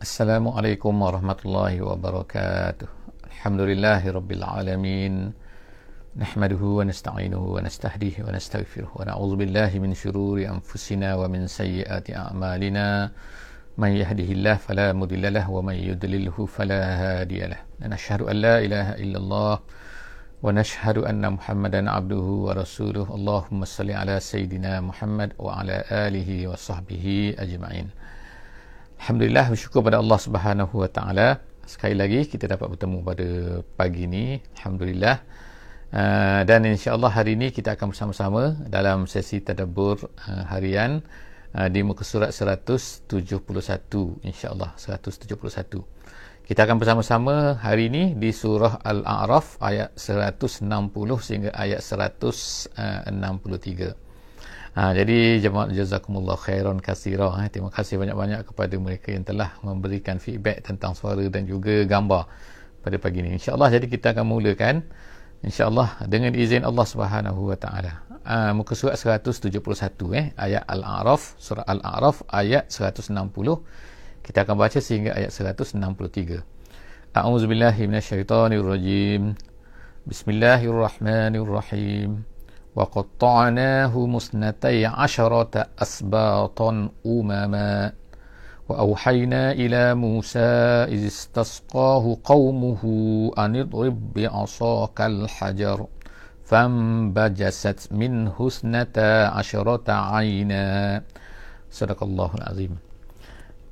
السلام عليكم ورحمة الله وبركاته. الحمد لله رب العالمين. نحمده ونستعينه ونستهديه ونستغفره ونعوذ بالله من شرور أنفسنا ومن سيئات أعمالنا. من يهده الله فلا مضل له ومن يدلله فلا هادي له. نشهد أن لا إله إلا الله ونشهد أن محمدا عبده ورسوله. اللهم صل على سيدنا محمد وعلى آله وصحبه أجمعين. Alhamdulillah bersyukur pada Allah Subhanahu Wa Taala. Sekali lagi kita dapat bertemu pada pagi ini. Alhamdulillah. Uh, dan insyaAllah hari ini kita akan bersama-sama dalam sesi tadabbur uh, harian uh, di muka surat 171 insyaAllah 171 kita akan bersama-sama hari ini di surah Al-A'raf ayat 160 sehingga ayat 163 Ha, jadi jemaah jazakumullah khairan kasira. Eh. Terima kasih banyak-banyak kepada mereka yang telah memberikan feedback tentang suara dan juga gambar pada pagi ini. InsyaAllah jadi kita akan mulakan. InsyaAllah dengan izin Allah Subhanahu Wa Taala. Ha, muka surat 171 eh ayat Al-A'raf surah Al-A'raf ayat 160 kita akan baca sehingga ayat 163. A'udzubillahi minasyaitonirrajim. Bismillahirrahmanirrahim. وقطعناه مسنتي عشرة أسباطا أمما. وأوحينا إلى موسى إذ استسقاه قومه أن اضرب بعصاك الحجر فانبجست منه اثنتا عشرة عينا. صدق الله العظيم.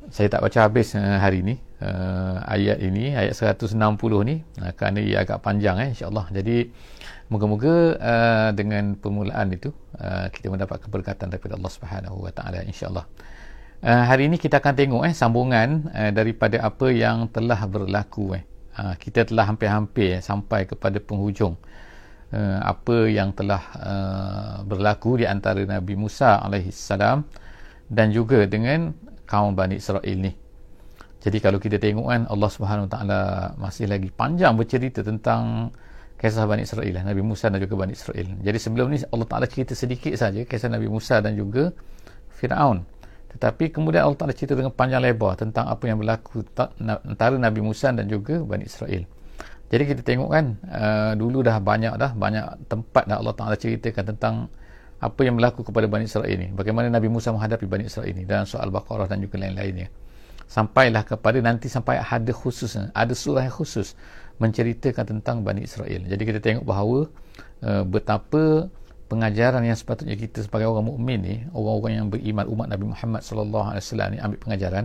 Saya tak baca habis uh, hari ini uh, ayat ini ayat 160 ni uh, kerana ia agak panjang eh insyaallah. Jadi moga-moga uh, dengan permulaan itu uh, kita mendapat keberkatan daripada Allah Subhanahu wa taala insyaallah. Uh, hari ini kita akan tengok eh sambungan uh, daripada apa yang telah berlaku eh. Uh, kita telah hampir-hampir sampai kepada penghujung. Uh, apa yang telah uh, berlaku di antara Nabi Musa alaihi salam dan juga dengan kaum Bani Israel ni. Jadi kalau kita tengok kan Allah Subhanahu Wa Taala masih lagi panjang bercerita tentang kisah Bani Israel lah, Nabi Musa dan juga Bani Israel. Jadi sebelum ni Allah Taala cerita sedikit saja kisah Nabi Musa dan juga Firaun. Tetapi kemudian Allah Taala cerita dengan panjang lebar tentang apa yang berlaku antara Nabi Musa dan juga Bani Israel. Jadi kita tengok kan uh, dulu dah banyak dah banyak tempat dah Allah Taala ceritakan tentang apa yang berlaku kepada Bani Israel ini bagaimana Nabi Musa menghadapi Bani Israel ini dalam soal Baqarah dan juga lain-lainnya sampailah kepada nanti sampai ada khusus ada surah yang khusus menceritakan tentang Bani Israel jadi kita tengok bahawa uh, betapa pengajaran yang sepatutnya kita sebagai orang mukmin ni orang-orang yang beriman umat Nabi Muhammad sallallahu alaihi wasallam ni ambil pengajaran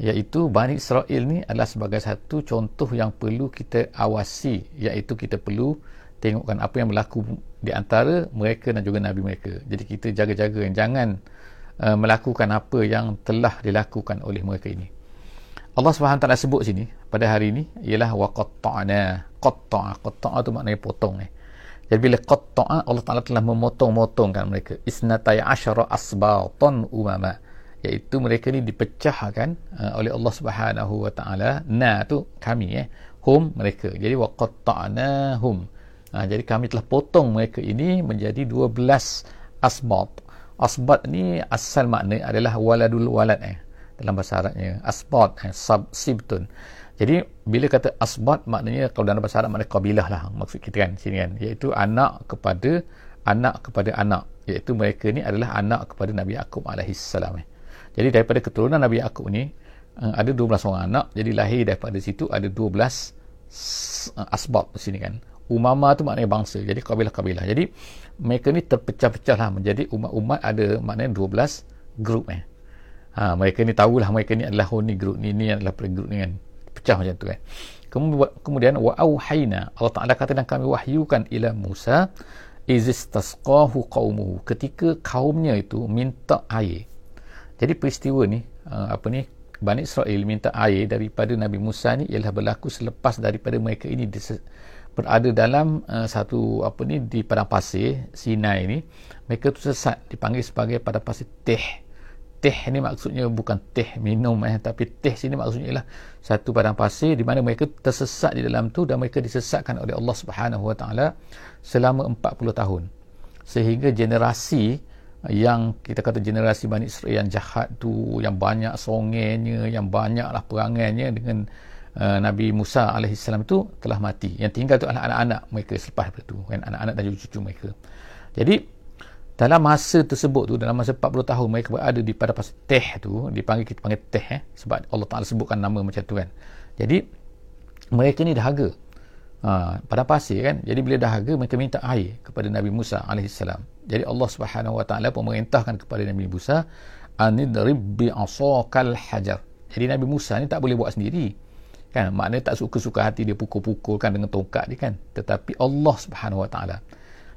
iaitu Bani Israel ni adalah sebagai satu contoh yang perlu kita awasi iaitu kita perlu tengokkan apa yang berlaku di antara mereka dan juga nabi mereka. Jadi kita jaga-jaga jangan uh, melakukan apa yang telah dilakukan oleh mereka ini. Allah taala sebut sini pada hari ini ialah waqatta'na. Qatta'a, qatta'a tu maknanya potong ni. Jadi bila qatta'a Allah Taala telah memotong-motongkan mereka. Isnatai asyara asbatan umama. Iaitu mereka ni dipecahkan uh, oleh Allah Subhanahu wa taala. Na tu kami eh. Hum mereka. Jadi waqatta'nahum. hum Ha, jadi kami telah potong mereka ini menjadi 12 asbat. Asbat ni asal makna adalah waladul walad eh. Dalam bahasa Arabnya. Asbat, eh, sab, sibtun. Jadi bila kata asbat maknanya kalau dalam bahasa Arab maknanya kabilah lah maksud kita kan sini kan. Iaitu anak kepada anak kepada anak. Iaitu mereka ni adalah anak kepada Nabi Yaakob alaihissalam. Eh. Jadi daripada keturunan Nabi Yaakob ni eh, ada 12 orang anak. Jadi lahir daripada situ ada 12 asbab di sini kan. Umama tu maknanya bangsa. Jadi kabilah-kabilah. Jadi mereka ni terpecah-pecah lah menjadi umat-umat ada maknanya 12 grup eh. Ha, mereka ni tahulah mereka ni adalah oh, ni grup ni, ni adalah grup ni kan. Pecah macam tu kan. Kemudian wa auhayna Allah Taala kata dan kami wahyukan ila Musa izistasqahu qaumuhu ketika kaumnya itu minta air. Jadi peristiwa ni uh, apa ni Bani Israel minta air daripada Nabi Musa ni ialah berlaku selepas daripada mereka ini berada dalam uh, satu apa ni di padang pasir Sinai ni mereka tu sesat dipanggil sebagai padang pasir teh. Teh ni maksudnya bukan teh minum eh tapi teh sini maksudnya ialah satu padang pasir di mana mereka tersesat di dalam tu dan mereka disesatkan oleh Allah Subhanahu Wa Taala selama 40 tahun. Sehingga generasi yang kita kata generasi Bani Israel yang jahat tu yang banyak songenya yang banyaklah perangainya dengan uh, Nabi Musa AS tu telah mati. Yang tinggal tu adalah anak-anak mereka selepas itu kan? Anak-anak dan cucu-cucu mereka. Jadi dalam masa tersebut tu dalam masa 40 tahun mereka berada di pada pasal teh tu dipanggil kita panggil teh eh? Sebab Allah Taala sebutkan nama macam tu kan? Jadi mereka ni dahaga. Ha, pada pasir kan? Jadi bila dahaga mereka minta air kepada Nabi Musa AS jadi Allah Subhanahu Wa Taala memerintahkan kepada Nabi Musa anidrib bi asaqal hajar. Jadi Nabi Musa ni tak boleh buat sendiri kan? Maknanya tak suka-suka hati dia pukul-pukulkan dengan tongkat dia kan? Tetapi Allah Subhanahu Wa Taala.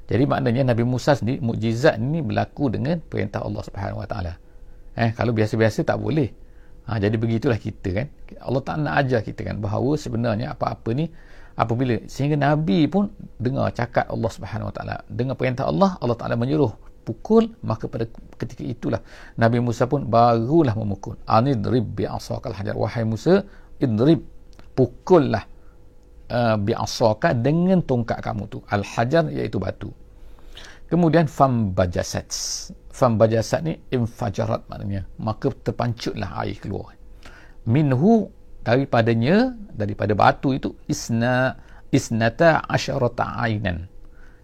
Jadi maknanya Nabi Musa sendiri mukjizat ni berlaku dengan perintah Allah Subhanahu Wa Taala. Eh kalau biasa-biasa tak boleh. Ha, jadi begitulah kita kan? Allah tak nak ajar kita kan? Bahawa sebenarnya apa-apa ni apabila sehingga nabi pun dengar cakap Allah Subhanahu Wa Taala. Dengar perintah Allah Allah Taala menyuruh pukul maka pada ketika itulah Nabi Musa pun barulah memukul. Anidrib bi asaqal hajar. Wahai Musa idrib pukullah uh, bi asaka dengan tongkat kamu tu. Al hajar iaitu batu. Kemudian fam bajasat fam bajasat ni infajarat maknanya. Maka terpancutlah air keluar. Minhu daripadanya daripada batu itu isna isnata asyarata ainan.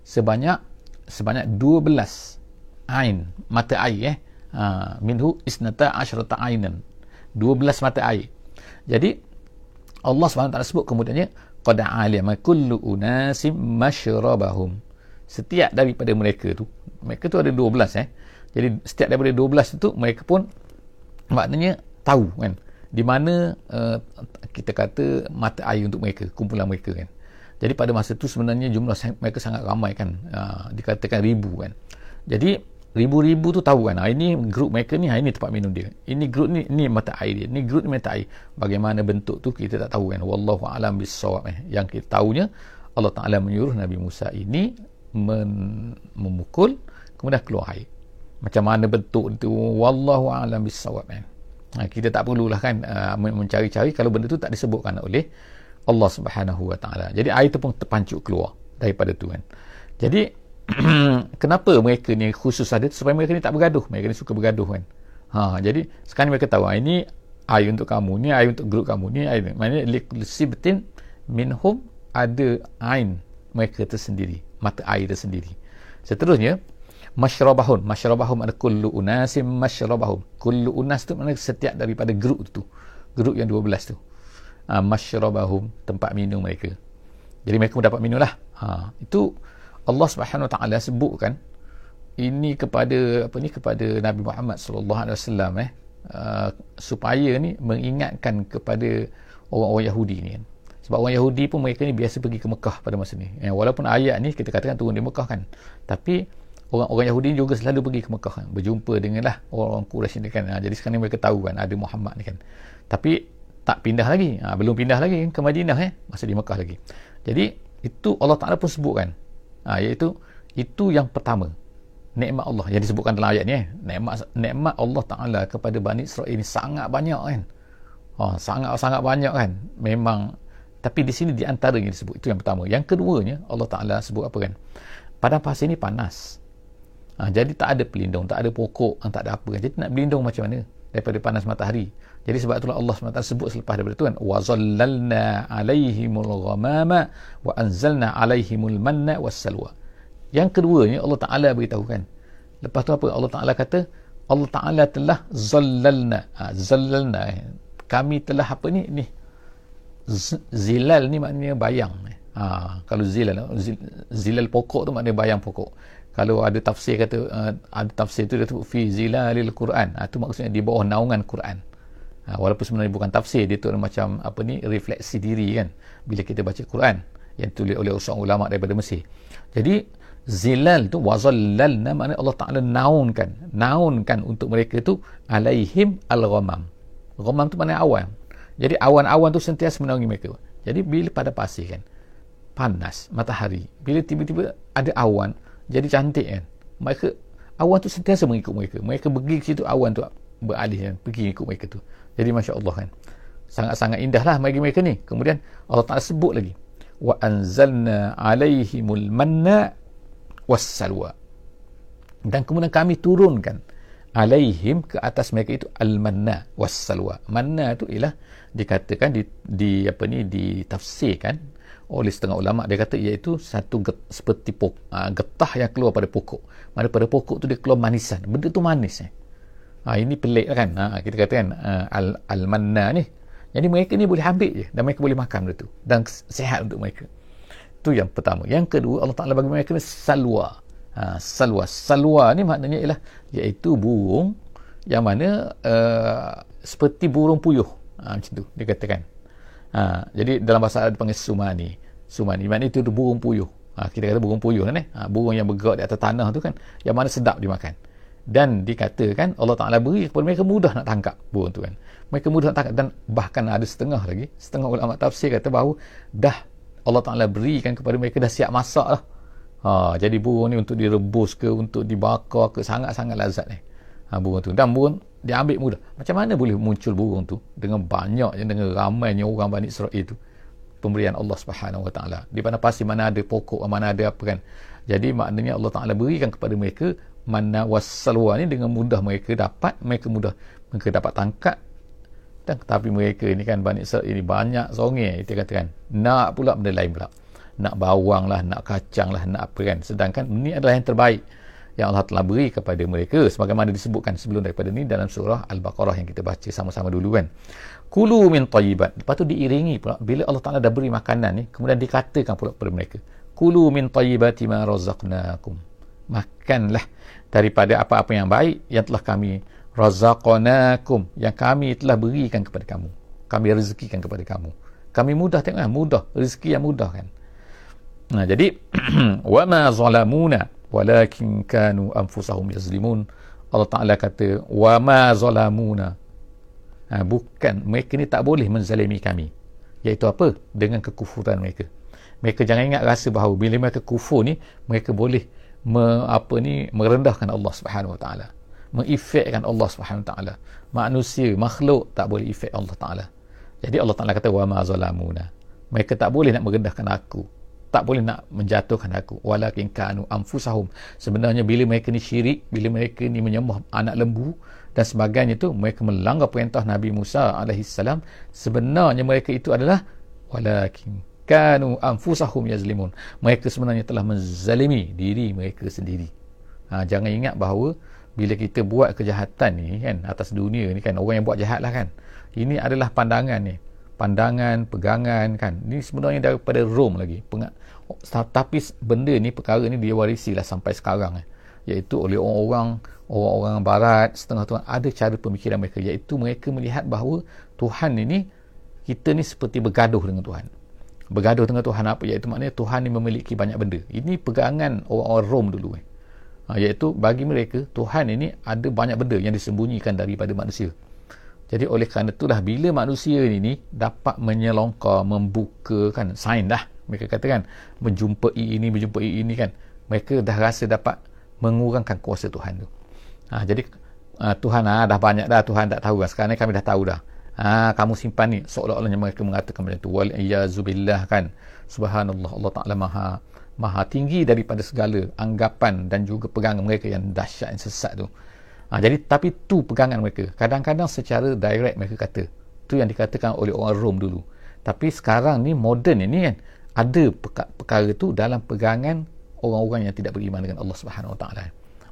Sebanyak sebanyak 12 ain mata air eh. Ha, minhu isnata asyarata ainan. 12 mata air. Jadi Allah SWT sebut kemudiannya qad alima kullu unasim masyrabahum setiap daripada mereka tu mereka tu ada 12 eh. Jadi setiap daripada 12 itu mereka pun maknanya tahu kan. Di mana uh, kita kata mata air untuk mereka kumpulan mereka kan. Jadi pada masa itu sebenarnya jumlah mereka sangat ramai kan. Uh, dikatakan ribu kan. Jadi ribu-ribu tu tahu kan uh, ini grup mereka ni ini tempat minum dia ini grup ni ini mata air dia ini grup ni mata air bagaimana bentuk tu kita tak tahu kan wallahu alam bisawab eh. yang kita tahunya Allah Taala menyuruh Nabi Musa ini men- memukul kemudian keluar air macam mana bentuk itu wallahu alam bisawab eh. Ha, kita tak perlulah kan uh, mencari-cari kalau benda tu tak disebutkan oleh Allah Subhanahu Wa Taala. Jadi air tu pun terpancuk keluar daripada tu kan. Jadi kenapa mereka ni khusus ada supaya mereka ni tak bergaduh. Mereka ni suka bergaduh kan. Ha, jadi sekarang mereka tahu ha, ini air untuk kamu, ni air untuk grup kamu, ni air. Maknanya lisibtin minhum ada ain mereka tersendiri, mata air tersendiri. Seterusnya masyrabahun masyrabahum ada kullu unasim masyrabahum kullu unas tu maknanya setiap daripada grup tu grup yang 12 tu ha, masyrabahum tempat minum mereka jadi mereka pun dapat minum lah ha, itu Allah subhanahu wa ta'ala sebutkan ini kepada apa ni kepada Nabi Muhammad sallallahu alaihi wasallam eh uh, supaya ni mengingatkan kepada orang-orang Yahudi ni. Kan. sebab orang Yahudi pun mereka ni biasa pergi ke Mekah pada masa ni. Eh, walaupun ayat ni kita katakan turun di Mekah kan tapi orang-orang Yahudi juga selalu pergi ke Mekah kan berjumpa dengan orang-orang Quraisy ni kan. Ha, jadi sekarang mereka tahu kan ada Muhammad ni kan. Tapi tak pindah lagi. Ha, belum pindah lagi ke Madinah eh masih di Mekah lagi. Jadi itu Allah Ta'ala pun sebutkan ha, iaitu itu yang pertama. Nikmat Allah yang disebutkan dalam ayat ni eh. Nikmat, nikmat Allah Ta'ala kepada Bani Israel ini sangat banyak kan. Ha, sangat-sangat banyak kan. Memang tapi di sini di antara yang disebut itu yang pertama. Yang keduanya Allah Ta'ala sebut apa kan? Pada pasir ini panas. Ha, jadi tak ada pelindung, tak ada pokok, tak ada apa. Jadi nak berlindung macam mana? Daripada panas matahari? Jadi sebab itulah Allah SWT sebut selepas daripada itu kan alaihimul ghamama wa anzalna alaihimul manna wassalwa. Yang keduanya Allah Taala beritahu kan. Lepas tu apa? Allah Taala kata Allah Taala telah zallalna. Ha, zallalna. Kami telah apa ni? Ni zilal ni maknanya bayang. Ha, kalau zilal zilal pokok tu maknanya bayang pokok kalau ada tafsir kata uh, ada tafsir tu dia tu fi zilalil Quran ha, tu maksudnya di bawah naungan Quran ha, walaupun sebenarnya bukan tafsir dia tu macam apa ni refleksi diri kan bila kita baca Quran yang ditulis oleh seorang ulama daripada Mesir. Jadi zilal tu wazallalna maknanya Allah Ta'ala naunkan naunkan untuk mereka tu alaihim al-ghamam. Ghamam tu maknanya awan. Jadi awan-awan tu sentiasa menaungi mereka. Jadi bila pada pasir kan panas matahari bila tiba-tiba ada awan jadi cantik kan mereka awan tu sentiasa mengikut mereka. Mereka pergi ke situ awan tu beralih kan pergi ikut mereka tu jadi Masya Allah kan. Sangat-sangat indah lah bagi mereka ni. Kemudian Allah Ta'ala sebut lagi wa anzalna alaihimul manna wassalwa. Dan kemudian kami turunkan alaihim ke atas mereka itu al-manna was-salwa. Manna itu ialah dikatakan di, di apa ni ditafsirkan oleh setengah ulama. Dia kata iaitu satu get, seperti pok, uh, getah yang keluar pada pokok. Mana pada pokok tu dia keluar manisan. Benda tu manis eh. Ha, ini pelik kan? Ha, kita katakan uh, al, al-manna ni. Jadi mereka ni boleh ambil je dan mereka boleh makan benda tu. Dan sehat untuk mereka. Tu yang pertama. Yang kedua Allah Ta'ala bagi mereka salwa. Ha, salwa. Salwa ni maknanya ialah iaitu burung yang mana uh, seperti burung puyuh. Ha, macam tu dia katakan. Ha, jadi dalam bahasa Arab dipanggil sumani. Sumani maknanya itu burung puyuh. Ha, kita kata burung puyuh kan eh? Ha, burung yang bergerak di atas tanah tu kan yang mana sedap dimakan. Dan dikatakan Allah Taala beri kepada mereka mudah nak tangkap burung tu kan. Mereka mudah nak tangkap dan bahkan ada setengah lagi, setengah ulama tafsir kata bahawa dah Allah Taala berikan kepada mereka dah siap masak lah. Ha, jadi burung ni untuk direbus ke untuk dibakar ke sangat-sangat lazat ni. Ha, burung tu. Dan burung dia ambil mudah. Macam mana boleh muncul burung tu dengan banyaknya dengan ramainya orang Bani Israel itu pemberian Allah Subhanahu Wa Taala. Di mana pasti mana ada pokok, mana ada apa kan. Jadi maknanya Allah Taala berikan kepada mereka mana wasalwa ni dengan mudah mereka dapat, mereka mudah mereka dapat tangkap. Dan tetapi mereka ini kan Israel ini banyak songai kita katakan nak pula benda lain pula. Nak bawang lah nak kacang lah nak apa kan. Sedangkan ini adalah yang terbaik yang Allah telah beri kepada mereka sebagaimana disebutkan sebelum daripada ini dalam surah Al-Baqarah yang kita baca sama-sama dulu kan. Kulu min tayyibat. Lepas tu diiringi pula bila Allah Ta'ala dah beri makanan ni kemudian dikatakan pula kepada mereka kulu min tayyibati ma razaqnakum makanlah daripada apa-apa yang baik yang telah kami razaqnakum yang kami telah berikan kepada kamu. Kami rezekikan kepada kamu. Kami mudah tengok kan mudah rezeki yang mudah kan. Nah jadi wa ma zalamuna walakin kanu anfusahum yazlimun. Allah Taala kata wa ma zalamuna. Ha, bukan mereka ni tak boleh menzalimi kami. Iaitu apa? Dengan kekufuran mereka. Mereka jangan ingat rasa bahawa bila mereka kufur ni mereka boleh me, apa ni merendahkan Allah Subhanahu Wa Taala. Mengefekkan Allah Subhanahu Wa Taala. Manusia makhluk tak boleh efek Allah Taala. Jadi Allah Taala kata wa ma zalamuna. Mereka tak boleh nak merendahkan aku. Tak boleh nak menjatuhkan aku. Walakin kanu anfusahum. Sebenarnya bila mereka ni syirik bila mereka ni menyembah anak lembu dan sebagainya tu mereka melanggar perintah Nabi Musa alaihi salam sebenarnya mereka itu adalah walakin kanu anfusahum yazlimun mereka sebenarnya telah menzalimi diri mereka sendiri ha, jangan ingat bahawa bila kita buat kejahatan ni kan atas dunia ni kan orang yang buat jahat lah kan ini adalah pandangan ni pandangan, pegangan kan. Ini sebenarnya daripada Rom lagi. Peng- tapi benda ni, perkara ni dia warisilah sampai sekarang. Eh. Iaitu oleh orang-orang orang-orang barat, setengah Tuhan, ada cara pemikiran mereka. Iaitu mereka melihat bahawa Tuhan ini, kita ni seperti bergaduh dengan Tuhan. Bergaduh dengan Tuhan apa? Iaitu maknanya Tuhan ni memiliki banyak benda. Ini pegangan orang-orang Rom dulu. Eh. Ha, iaitu bagi mereka, Tuhan ini ada banyak benda yang disembunyikan daripada manusia. Jadi oleh kerana itulah bila manusia ini ni dapat menyelongkar, membuka kan, sign dah. Mereka katakan menjumpai ini, menjumpai ini kan. Mereka dah rasa dapat mengurangkan kuasa Tuhan tu. Ha, jadi uh, Tuhan ah, dah banyak dah, Tuhan tak tahu lah. Sekarang ni kami dah tahu dah. Ha, kamu simpan ni. Seolah-olahnya mereka mengatakan macam tu. Wal iyazubillah kan. Subhanallah, Allah Ta'ala maha maha tinggi daripada segala anggapan dan juga pegangan mereka yang dahsyat dan sesat tu. Ha, jadi tapi tu pegangan mereka. Kadang-kadang secara direct mereka kata. Tu yang dikatakan oleh orang Rom dulu. Tapi sekarang ni moden ini kan ada perkara tu dalam pegangan orang-orang yang tidak beriman dengan Allah Subhanahu Wa Taala.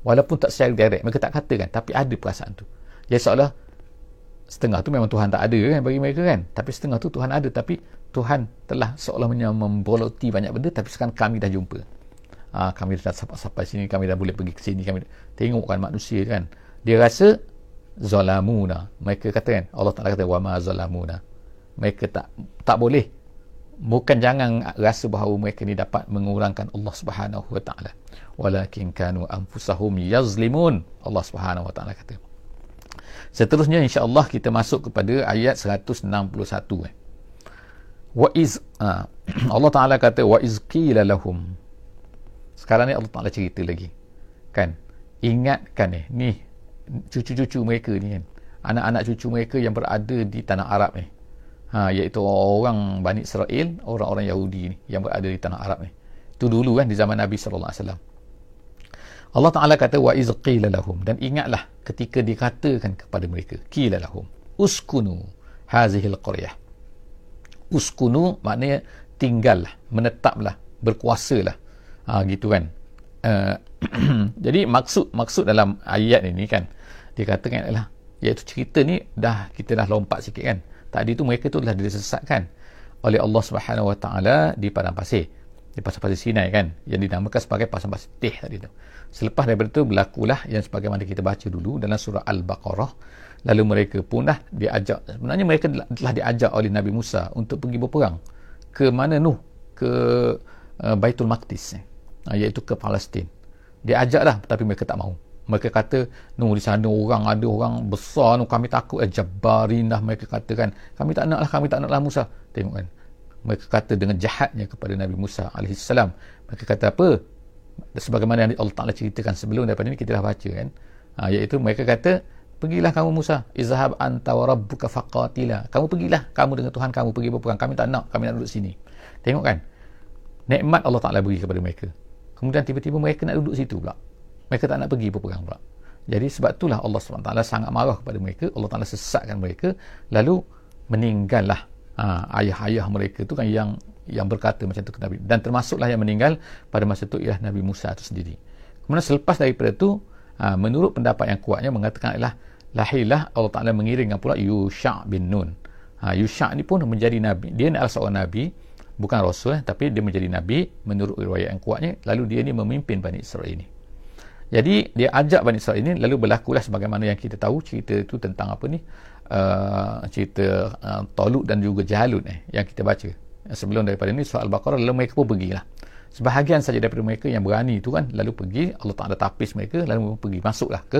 Walaupun tak secara direct mereka tak katakan tapi ada perasaan tu. Jadi seolah setengah tu memang Tuhan tak ada kan bagi mereka kan. Tapi setengah tu Tuhan ada. Tapi Tuhan telah seolah memboloti banyak benda. Tapi sekarang kami dah jumpa. Ha, kami dah sampai sini, kami dah boleh pergi ke sini, kami tengokkan manusia kan. Dia rasa zalamuna mereka kata kan Allah Taala kata wa ma zalamuna mereka tak tak boleh. Bukan jangan rasa bahawa mereka ni dapat mengurangkan Allah Subhanahu wa taala. Walakin kanu anfusahum yazlimun. Allah Subhanahu wa taala kata seterusnya insya-Allah kita masuk kepada ayat 161 eh. Wa iz ha, Allah Taala kata wa iz qila lahum. Sekarang ni Allah Taala cerita lagi. Kan? Ingatkan eh ni cucu-cucu mereka ni kan? Anak-anak cucu mereka yang berada di tanah Arab ni ha, iaitu orang Bani Israel orang-orang Yahudi ni yang berada di tanah Arab ni itu dulu kan di zaman Nabi SAW Allah Ta'ala kata wa iz qila lahum. Dan ingatlah ketika dikatakan kepada mereka qila lahum uskunu hazihil qaryah. Uskunu maknanya tinggallah menetaplah berkuasalah. Ha, gitu kan. Uh, jadi maksud maksud dalam ayat ini kan dikatakan adalah iaitu cerita ni dah kita dah lompat sikit kan. Tadi tu mereka tu telah disesatkan oleh Allah Subhanahu Wa Taala di padang pasir di pasar pasir Sinai kan yang dinamakan sebagai pasar pasir teh tadi tu selepas daripada itu berlakulah yang sebagaimana kita baca dulu dalam surah Al-Baqarah. Lalu mereka pun dah diajak sebenarnya mereka telah diajak oleh Nabi Musa untuk pergi berperang ke mana Nuh? Ke uh, Baitul Maqdis eh, iaitu ke Palestin. Diajaklah tapi mereka tak mahu. Mereka kata Nuh di sana orang ada orang besar Nuh kami takut. Eh, Jabarin dah mereka katakan. Kami tak nak lah kami tak nak lah Musa. Tengok kan. Mereka kata dengan jahatnya kepada Nabi Musa AS mereka kata apa sebagaimana yang Allah Ta'ala ceritakan sebelum daripada ini kita dah baca kan. Ha, iaitu mereka kata pergilah kamu Musa izhab anta wa rabbuka faqatila. Kamu pergilah kamu dengan Tuhan kamu pergi berperang. Kami tak nak kami nak duduk sini. Tengok kan nikmat Allah Ta'ala beri kepada mereka. Kemudian tiba-tiba mereka nak duduk situ pula. Mereka tak nak pergi berperang pula. Jadi sebab itulah Allah SWT sangat marah kepada mereka. Allah Ta'ala sesatkan mereka. Lalu meninggallah ha, ayah-ayah mereka tu kan yang yang berkata macam tu ke Nabi. Dan termasuklah yang meninggal pada masa itu ialah Nabi Musa itu sendiri. Kemudian selepas daripada itu ha, menurut pendapat yang kuatnya mengatakan ialah lahilah Allah Ta'ala mengiringkan pula Yusha' bin Nun. Ha, Yusha' ni pun menjadi Nabi. Dia adalah seorang Nabi bukan Rasul eh, tapi dia menjadi Nabi menurut riwayat yang kuatnya. Lalu dia ni memimpin Bani Israel ini. Jadi dia ajak Bani Israel ini lalu berlakulah sebagaimana yang kita tahu cerita itu tentang apa ni? Uh, cerita uh, Talut dan juga Jalut eh, yang kita baca sebelum daripada ini surah Al-Baqarah lalu mereka pun pergilah. Sebahagian saja daripada mereka yang berani itu kan lalu pergi Allah Ta'ala tapis mereka lalu mereka pergi masuklah ke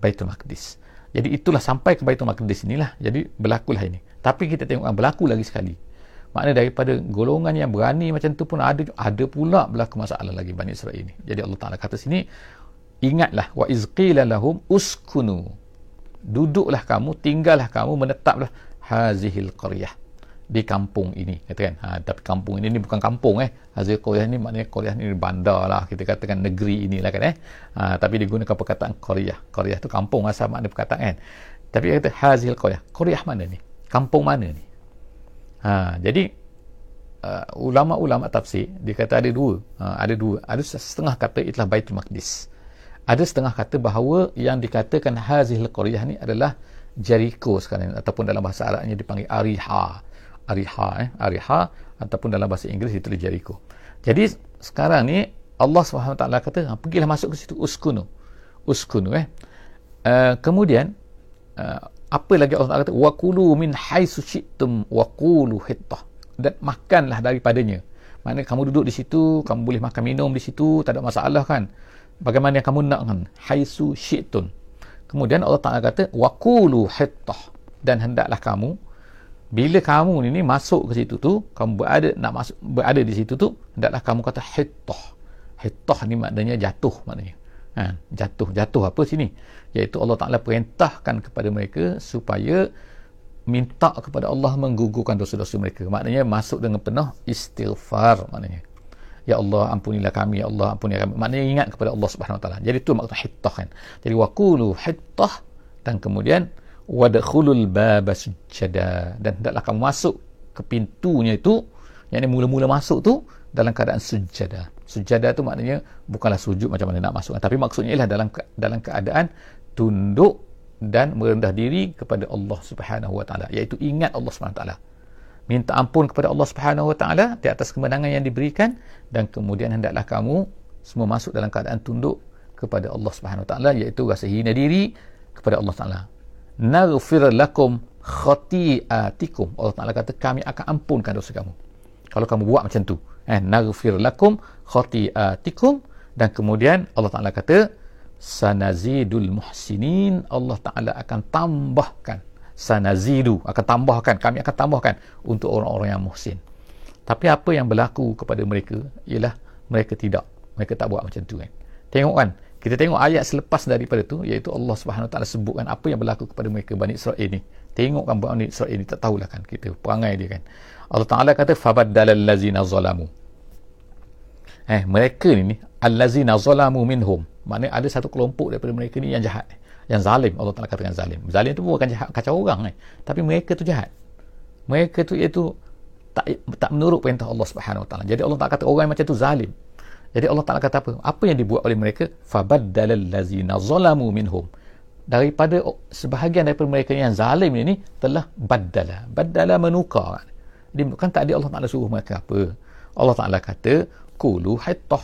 Baitul Maqdis. Jadi itulah sampai ke Baitul Maqdis inilah. Jadi berlakulah ini. Tapi kita tengok ah, berlaku lagi sekali. Maknanya daripada golongan yang berani macam tu pun ada ada pula berlaku masalah lagi Bani Israel ini. Jadi Allah Ta'ala kata sini ingatlah wa izqila lahum uskunu. Duduklah kamu tinggallah kamu menetaplah hazihil qaryah di kampung ini kata kan? Ha, tapi kampung ini, ini bukan kampung eh. Hazil Korea ni maknanya Korea ni bandar lah kita katakan negeri inilah kan eh. Ha, tapi digunakan perkataan Korea Korea tu kampung asal makna perkataan kan? Tapi dia kata Hazil Korea Korea mana ni? Kampung mana ni? Ha, jadi uh, ulama-ulama tafsir dia kata ada dua. Ha, ada dua. Ada setengah kata itulah Baitul Maqdis. Ada setengah kata bahawa yang dikatakan Hazil Korea ni adalah Jericho sekarang ataupun dalam bahasa Arabnya dipanggil Ariha Ariha eh Ariha ataupun dalam bahasa Inggeris itu Jericho. Jadi sekarang ni Allah SWT kata ha, pergilah masuk ke situ uskunu. Uskunu eh. Uh, kemudian uh, apa lagi Allah kata waqulu min haitsu syi'tum waqulu hittah dan makanlah daripadanya. Maknanya kamu duduk di situ, kamu boleh makan minum di situ, tak ada masalah kan. Bagaimana yang kamu nak kan? Haitsu syi'tum. Kemudian Allah Taala kata waqulu hittah dan hendaklah kamu bila kamu ni, ni masuk ke situ tu kamu berada nak masuk berada di situ tu hendaklah kamu kata hittah hittah ni maknanya jatuh maknanya. Ha, jatuh. Jatuh apa sini? Iaitu Allah Ta'ala perintahkan kepada mereka supaya minta kepada Allah menggugurkan dosa-dosa mereka. Maknanya masuk dengan penuh istighfar maknanya. Ya Allah ampunilah kami. Ya Allah ampunilah kami. Maknanya ingat kepada Allah Subhanahu Wa Taala. Jadi tu maksud hittah kan. Jadi waqulu hittah dan kemudian wadkhulul baba sujada dan hendaklah kamu masuk ke pintunya itu yang mula-mula masuk tu dalam keadaan sujada. Sujada tu maknanya bukanlah sujud macam mana nak masuk. Tapi maksudnya ialah dalam dalam keadaan tunduk dan merendah diri kepada Allah Subhanahu wa taala iaitu ingat Allah Subhanahu wa taala. Minta ampun kepada Allah Subhanahu wa taala di atas kemenangan yang diberikan dan kemudian hendaklah kamu semua masuk dalam keadaan tunduk kepada Allah Subhanahu wa taala iaitu rasa hina diri kepada Allah taala naghfir lakum khati'atikum. Allah Taala kata kami akan ampunkan dosa kamu. Kalau kamu buat macam tu eh naghfir lakum khati'atikum. Dan kemudian Allah Taala kata sanazidul muhsinin Allah Taala akan tambahkan. Sanazidu akan tambahkan kami akan tambahkan untuk orang-orang yang muhsin. Tapi apa yang berlaku kepada mereka ialah mereka tidak mereka tak buat macam tu kan. Tengok kan kita tengok ayat selepas daripada tu iaitu Allah Subhanahu Taala sebutkan apa yang berlaku kepada mereka Bani Israel ini. Tengokkan Bani Israel ini tak tahulah kan kita perangai dia kan. Allah Taala kata fabaddalal lazina zalamu. eh mereka ni, ni allazina zalamu minhum. Maknanya ada satu kelompok daripada mereka ni yang jahat. Yang zalim Allah Taala katakan zalim. Zalim tu bukan jahat kacau orang eh. Tapi mereka tu jahat. Mereka tu iaitu tak tak menurut perintah Allah Subhanahu Taala. Jadi Allah tak kata orang macam tu zalim jadi Allah Taala kata apa? Apa yang dibuat oleh mereka? Fabaddalal ladzina zalamu minhum. Daripada sebahagian daripada mereka yang zalim ini telah baddala. Baddala menukar. Dia kan tak ada Allah Taala suruh mereka apa? Allah Taala kata kulu hittah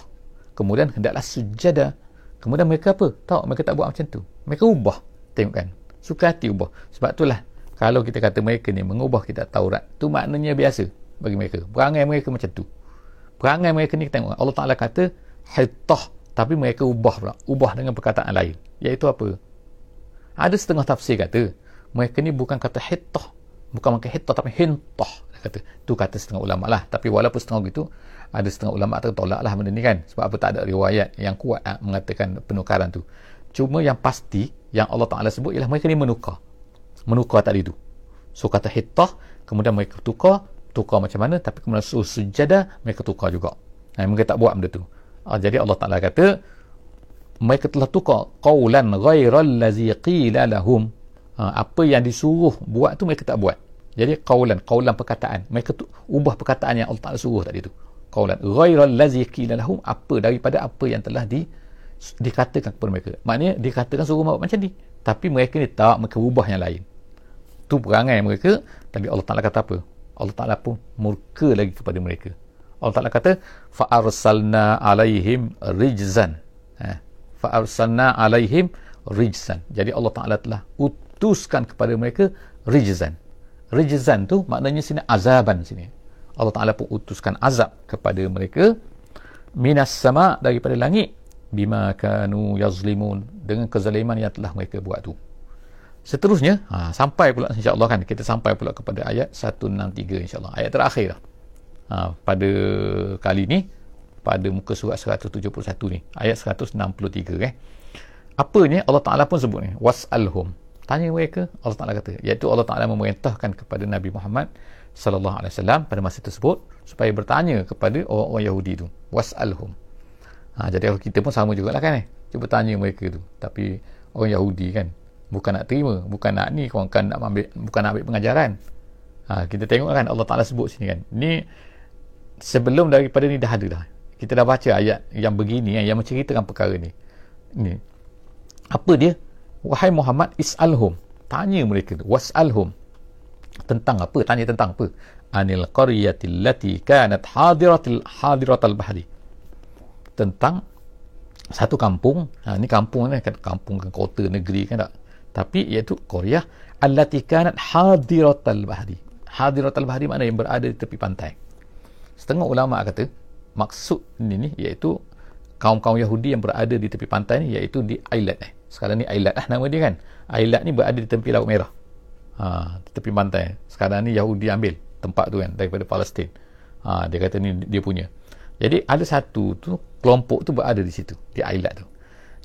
kemudian hendaklah sujada. Kemudian mereka apa? Tahu mereka tak buat macam tu. Mereka ubah. Tengok kan? Suka hati ubah. Sebab itulah kalau kita kata mereka ni mengubah kita Taurat tu maknanya biasa bagi mereka. Perangai mereka macam tu perangai mereka ni tengok Allah Taala kata hittah tapi mereka ubah pula ubah dengan perkataan lain. Iaitu apa? Ada setengah tafsir kata mereka ni bukan kata hittah bukan pakai hittah tapi hintah kata. Tu kata setengah ulama lah. Tapi walaupun setengah gitu ada setengah ulama tertolak lah benda ni kan. Sebab apa? Tak ada riwayat yang kuat ha, mengatakan penukaran tu. Cuma yang pasti yang Allah Ta'ala sebut ialah mereka ni menukar. Menukar tadi tu. So kata hittah kemudian mereka tukar tukar macam mana tapi kemudian suruh sujadah mereka tukar juga. Ha, mereka tak buat benda tu. Ha, jadi Allah Ta'ala kata mereka telah tukar qawlan ghairal ladzi qila lahum. Ha, apa yang disuruh buat tu mereka tak buat. Jadi qawlan qawlan perkataan. Mereka tu ubah perkataan yang Allah Taala suruh tadi tu. Qawlan ghairal ladzi qila lahum. Apa daripada apa yang telah di dikatakan kepada mereka. Maknanya dikatakan suruh buat macam ni. Tapi mereka ni tak mereka ubah yang lain. Tu perangai mereka. Tapi Allah Taala kata apa Allah Taala pun murka lagi kepada mereka. Allah Taala kata fa arsalna alaihim rijzan. Ha fa arsalna alaihim rijzan. Jadi Allah Taala telah utuskan kepada mereka rijzan. Rijzan tu maknanya sini azaban sini. Allah Taala pun utuskan azab kepada mereka. Minas sama daripada langit bima kanu yazlimun. Dengan kezaliman yang telah mereka buat tu seterusnya ha, sampai pula insyaAllah kan kita sampai pula kepada ayat 163 insyaAllah. Ayat terakhir lah. ha, pada kali ni pada muka surat 171 ni ayat 163 eh. Apa ni Allah Taala pun sebut ni was'alhum. Tanya mereka Allah Taala kata iaitu Allah Taala memerintahkan kepada Nabi Muhammad sallallahu alaihi wasallam pada masa tersebut supaya bertanya kepada orang-orang Yahudi tu was'alhum. Ha, jadi kita pun sama jugalah kan eh. Cuba tanya mereka tu. Tapi orang Yahudi kan bukan nak terima bukan nak ni kau kan nak ambil bukan nak ambil pengajaran. Ha, kita tengok kan Allah Taala sebut sini kan. Ni sebelum daripada ni dah ada dah. Kita dah baca ayat yang begini yang menceritakan perkara ni. Ni. Apa dia? Wahai Muhammad is'alhum. Tanya mereka was'alhum. Tentang apa? Tanya tentang apa? Anil qaryatil lati kanat hadiratil hadiratal bahri. Tentang satu kampung. Ha, ni kampung ni kan kampung kan kota negeri kan tak tapi iaitu Korea allati kanat hadiratal bahri hadiratal bahri makna yang berada di tepi pantai setengah ulama kata maksud ini ni iaitu kaum-kaum Yahudi yang berada di tepi pantai ni iaitu di Ailat eh. Sekarang ni Ailat lah nama dia kan. Ailat ni berada di tepi Laut Merah. Ha, di tepi pantai. Sekarang ni Yahudi ambil tempat tu kan daripada Palestin. Ha, dia kata ni dia punya. Jadi ada satu tu kelompok tu berada di situ di Ailat tu.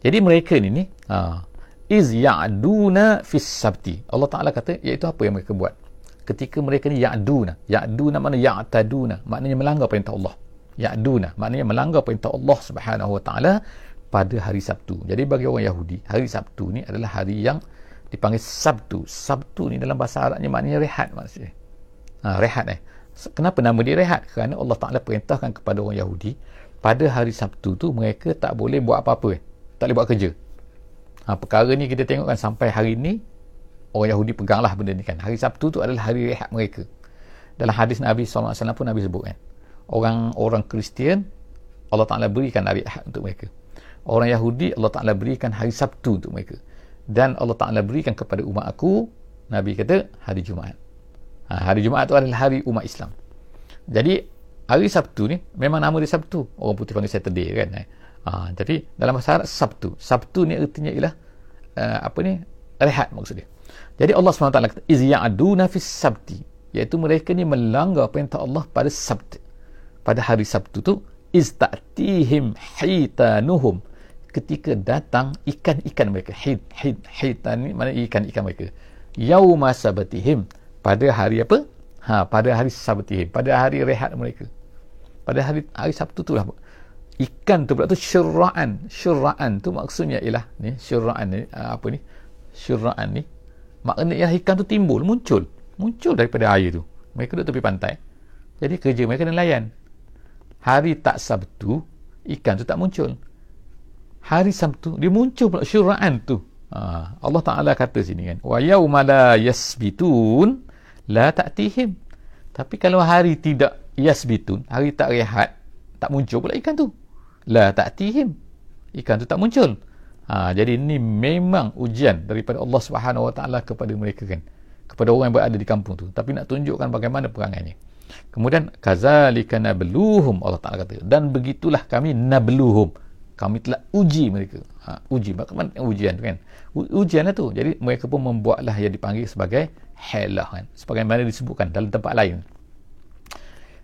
Jadi mereka ni ni ha, iz ya'duna fis sabti. Allah Taala kata iaitu apa yang mereka buat. Ketika mereka ni ya'duna. Ya'duna makna ya'taduna. Maknanya melanggar perintah Allah ya'duna maknanya melanggar perintah Allah Subhanahu wa taala pada hari Sabtu. Jadi bagi orang Yahudi, hari Sabtu ni adalah hari yang dipanggil Sabtu. Sabtu ni dalam bahasa Arabnya maknanya rehat maksudnya. Ha, rehat eh. Kenapa nama dia rehat? Kerana Allah Taala perintahkan kepada orang Yahudi pada hari Sabtu tu mereka tak boleh buat apa-apa eh. Tak boleh buat kerja. Ha, perkara ni kita tengok kan sampai hari ni orang Yahudi peganglah benda ni kan. Hari Sabtu tu adalah hari rehat mereka. Dalam hadis Nabi SAW pun Nabi sebut kan orang-orang Kristian Allah Ta'ala berikan hari Ahad untuk mereka orang Yahudi Allah Ta'ala berikan hari Sabtu untuk mereka dan Allah Ta'ala berikan kepada umat aku Nabi kata hari Jumaat ha, hari Jumaat itu adalah hari umat Islam jadi hari Sabtu ni memang nama dia Sabtu orang putih panggil Saturday kan eh? Ha, tapi dalam bahasa Arab Sabtu. Sabtu ni artinya ialah uh, apa ni? Rehat maksud dia. Jadi Allah SWT kata iz ya'duna fis sabti. Iaitu mereka ni melanggar perintah Allah pada Sabtu. Pada hari Sabtu tu istatihim hitanuhum. Ketika datang ikan-ikan mereka. Hit hit hitan ni mana ikan-ikan mereka? Yauma sabatihim pada hari apa? Ha pada hari sabatihim pada hari rehat mereka. Pada hari hari Sabtu tu lah ikan tu pula tu syura'an syura'an tu maksudnya ialah ni syura'an ni uh, apa ni? Syura'an ni maknanya ialah ikan tu timbul muncul. Muncul daripada air tu. Mereka duduk tepi pantai. Jadi kerja mereka nelayan hari tak Sabtu ikan tu tak muncul. Hari Sabtu dia muncul pula syura'an tu. Ha, Allah Ta'ala kata sini kan wa yawma la yasbitun la ta'tihim. Tapi kalau hari tidak yasbitun hari tak rehat tak muncul pula ikan tu la ta'tihim. Ikan tu tak muncul. Ha, jadi ini memang ujian daripada Allah Subhanahu Wa Taala kepada mereka kan. Kepada orang yang berada di kampung tu. Tapi nak tunjukkan bagaimana perangainya kemudian kazalika nabluhum Allah Taala kata. Dan begitulah kami nabluhum. Kami telah uji mereka. Ha, uji. Bagaimana ujian tu kan? Ujian lah tu. Jadi mereka pun membuatlah yang dipanggil sebagai helah kan. Sebagaimana disebutkan dalam tempat lain.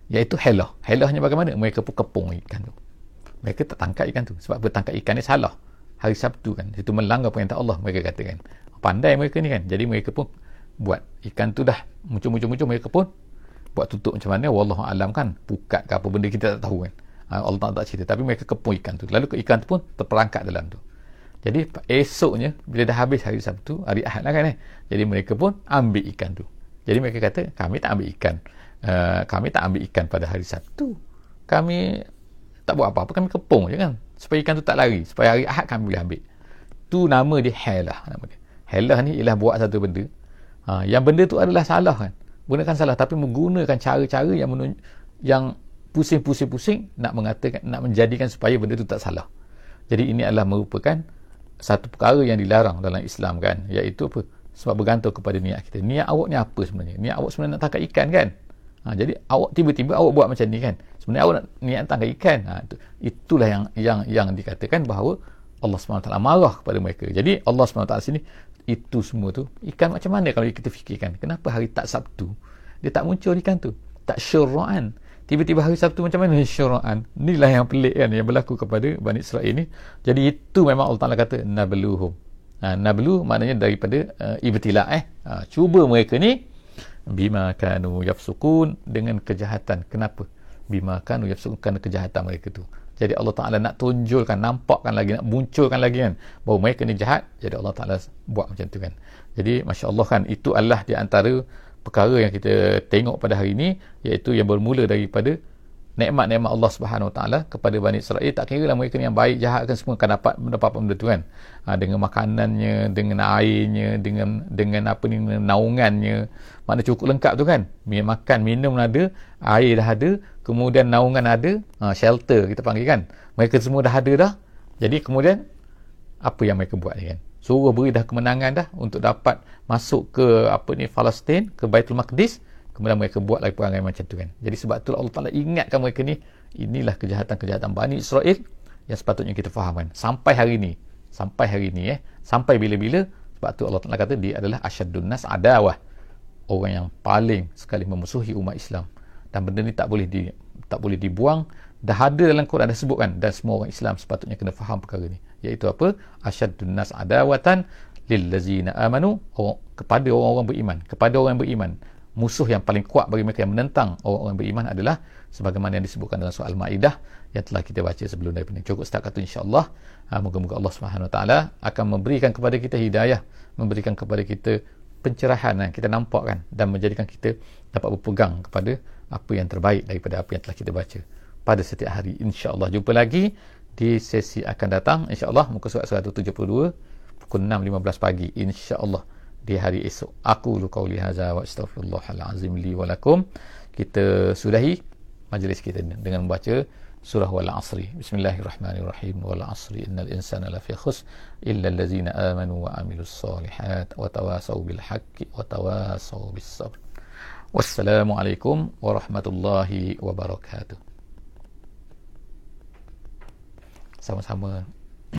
Iaitu helah. Helahnya bagaimana? Mereka pun kepung ikan tu mereka tak tangkap ikan tu. Sebab apa? Tangkap ikan ni salah. Hari Sabtu kan. Itu melanggar perintah Allah mereka katakan pandai mereka ni kan. Jadi mereka pun buat ikan tu dah. Muncul-muncul-muncul mereka pun buat tutup macam mana wallahu alam kan. Pukat ke apa benda kita tak tahu kan. Ha, Allah tak, tak cerita. Tapi mereka kepung ikan tu. Lalu ikan tu pun terperangkap dalam tu. Jadi esoknya bila dah habis hari Sabtu hari Ahad lah kan eh. Jadi mereka pun ambil ikan tu. Jadi mereka kata kami tak ambil ikan. Uh, kami tak ambil ikan pada hari Sabtu. Kami tak buat apa-apa kami kepung je kan. Supaya ikan tu tak lari supaya hari Ahad kami boleh ambil. Tu nama dia helah nama dia. Helah ni ialah buat satu benda. Ha, yang benda tu adalah salah kan. Gunakan salah tapi menggunakan cara-cara yang menun- yang pusing-pusing-pusing nak mengatakan nak menjadikan supaya benda tu tak salah. Jadi ini adalah merupakan satu perkara yang dilarang dalam Islam kan. Iaitu apa? Sebab bergantung kepada niat kita. Niat awak ni apa sebenarnya? Niat awak sebenarnya nak tangkap ikan kan ha, jadi awak tiba-tiba awak buat macam ni kan? Sebenarnya awak nak niat tangkap ikan. Ha, itu, itulah yang yang yang dikatakan bahawa Allah SWT marah kepada mereka. Jadi Allah SWT sini itu semua tu ikan macam mana kalau kita fikirkan? Kenapa hari tak Sabtu dia tak muncul ikan tu? Tak syura'an. Tiba-tiba hari Sabtu macam mana? Syura'an. Inilah yang pelik kan yang berlaku kepada Bani Israel ini. Jadi itu memang Allah Ta'ala kata nabluhum. Ha, nablu maknanya daripada uh, ibtila eh. Ha, cuba mereka ni bima kanu yafsukun dengan kejahatan. Kenapa? Bima kanu yafsukun kerana kejahatan mereka tu. Jadi Allah Ta'ala nak tunjulkan nampakkan lagi nak munculkan lagi kan bahawa mereka ni jahat. Jadi Allah Ta'ala buat macam tu kan. Jadi Masya Allah kan itu adalah di antara perkara yang kita tengok pada hari ini iaitu yang bermula daripada nikmat-nikmat Allah Subhanahu Taala kepada Bani Israel tak kira lah mereka yang baik jahat kan semua akan dapat mendapat benda tu kan. Ha, dengan makanannya dengan airnya dengan dengan apa ni naungannya. Mana cukup lengkap tu kan. Makan minum ada air dah ada kemudian naungan ada ha, shelter kita panggil kan. Mereka semua dah ada dah. Jadi kemudian apa yang mereka buat kan? Suruh beri dah kemenangan dah untuk dapat masuk ke apa ni Palestin ke Baitul Maqdis kemudian mereka buat lagi perangai macam tu kan. Jadi sebab tu Allah Ta'ala ingatkan mereka ni inilah kejahatan-kejahatan Bani Israel yang sepatutnya kita fahamkan sampai hari ni sampai hari ni eh sampai bila-bila sebab tu Allah Ta'ala kata dia adalah asyadun nas adawah orang yang paling sekali memusuhi umat Islam. Dan benda ni tak boleh di tak boleh dibuang. Dah ada dalam Quran dah sebutkan dan semua orang Islam sepatutnya kena faham perkara ni. Iaitu apa? Asyadun nas adawatan lil amanu kepada orang-orang beriman. Kepada orang yang beriman musuh yang paling kuat bagi mereka yang menentang orang-orang beriman adalah sebagaimana yang disebutkan dalam soal Maidah yang telah kita baca sebelum daripada ini. Cukup setakat itu insya-Allah. Ha, moga-moga Allah Taala akan memberikan kepada kita hidayah, memberikan kepada kita pencerahan yang kita nampak kan dan menjadikan kita dapat berpegang kepada apa yang terbaik daripada apa yang telah kita baca pada setiap hari insya-Allah. Jumpa lagi di sesi akan datang insya-Allah muka surat 172 pukul 6.15 pagi insya-Allah di hari esok. Aku lu qauli hadza wa astaghfirullahal azim li wa lakum. Kita sudahi majlis kita dengan membaca surah wal asri. Bismillahirrahmanirrahim. Wal asri innal insana lafi khusr illa allazina amanu wa amilus solihat wa tawasaw bil haqqi wa tawasaw bis sabr. Wassalamualaikum warahmatullahi wabarakatuh. Sama-sama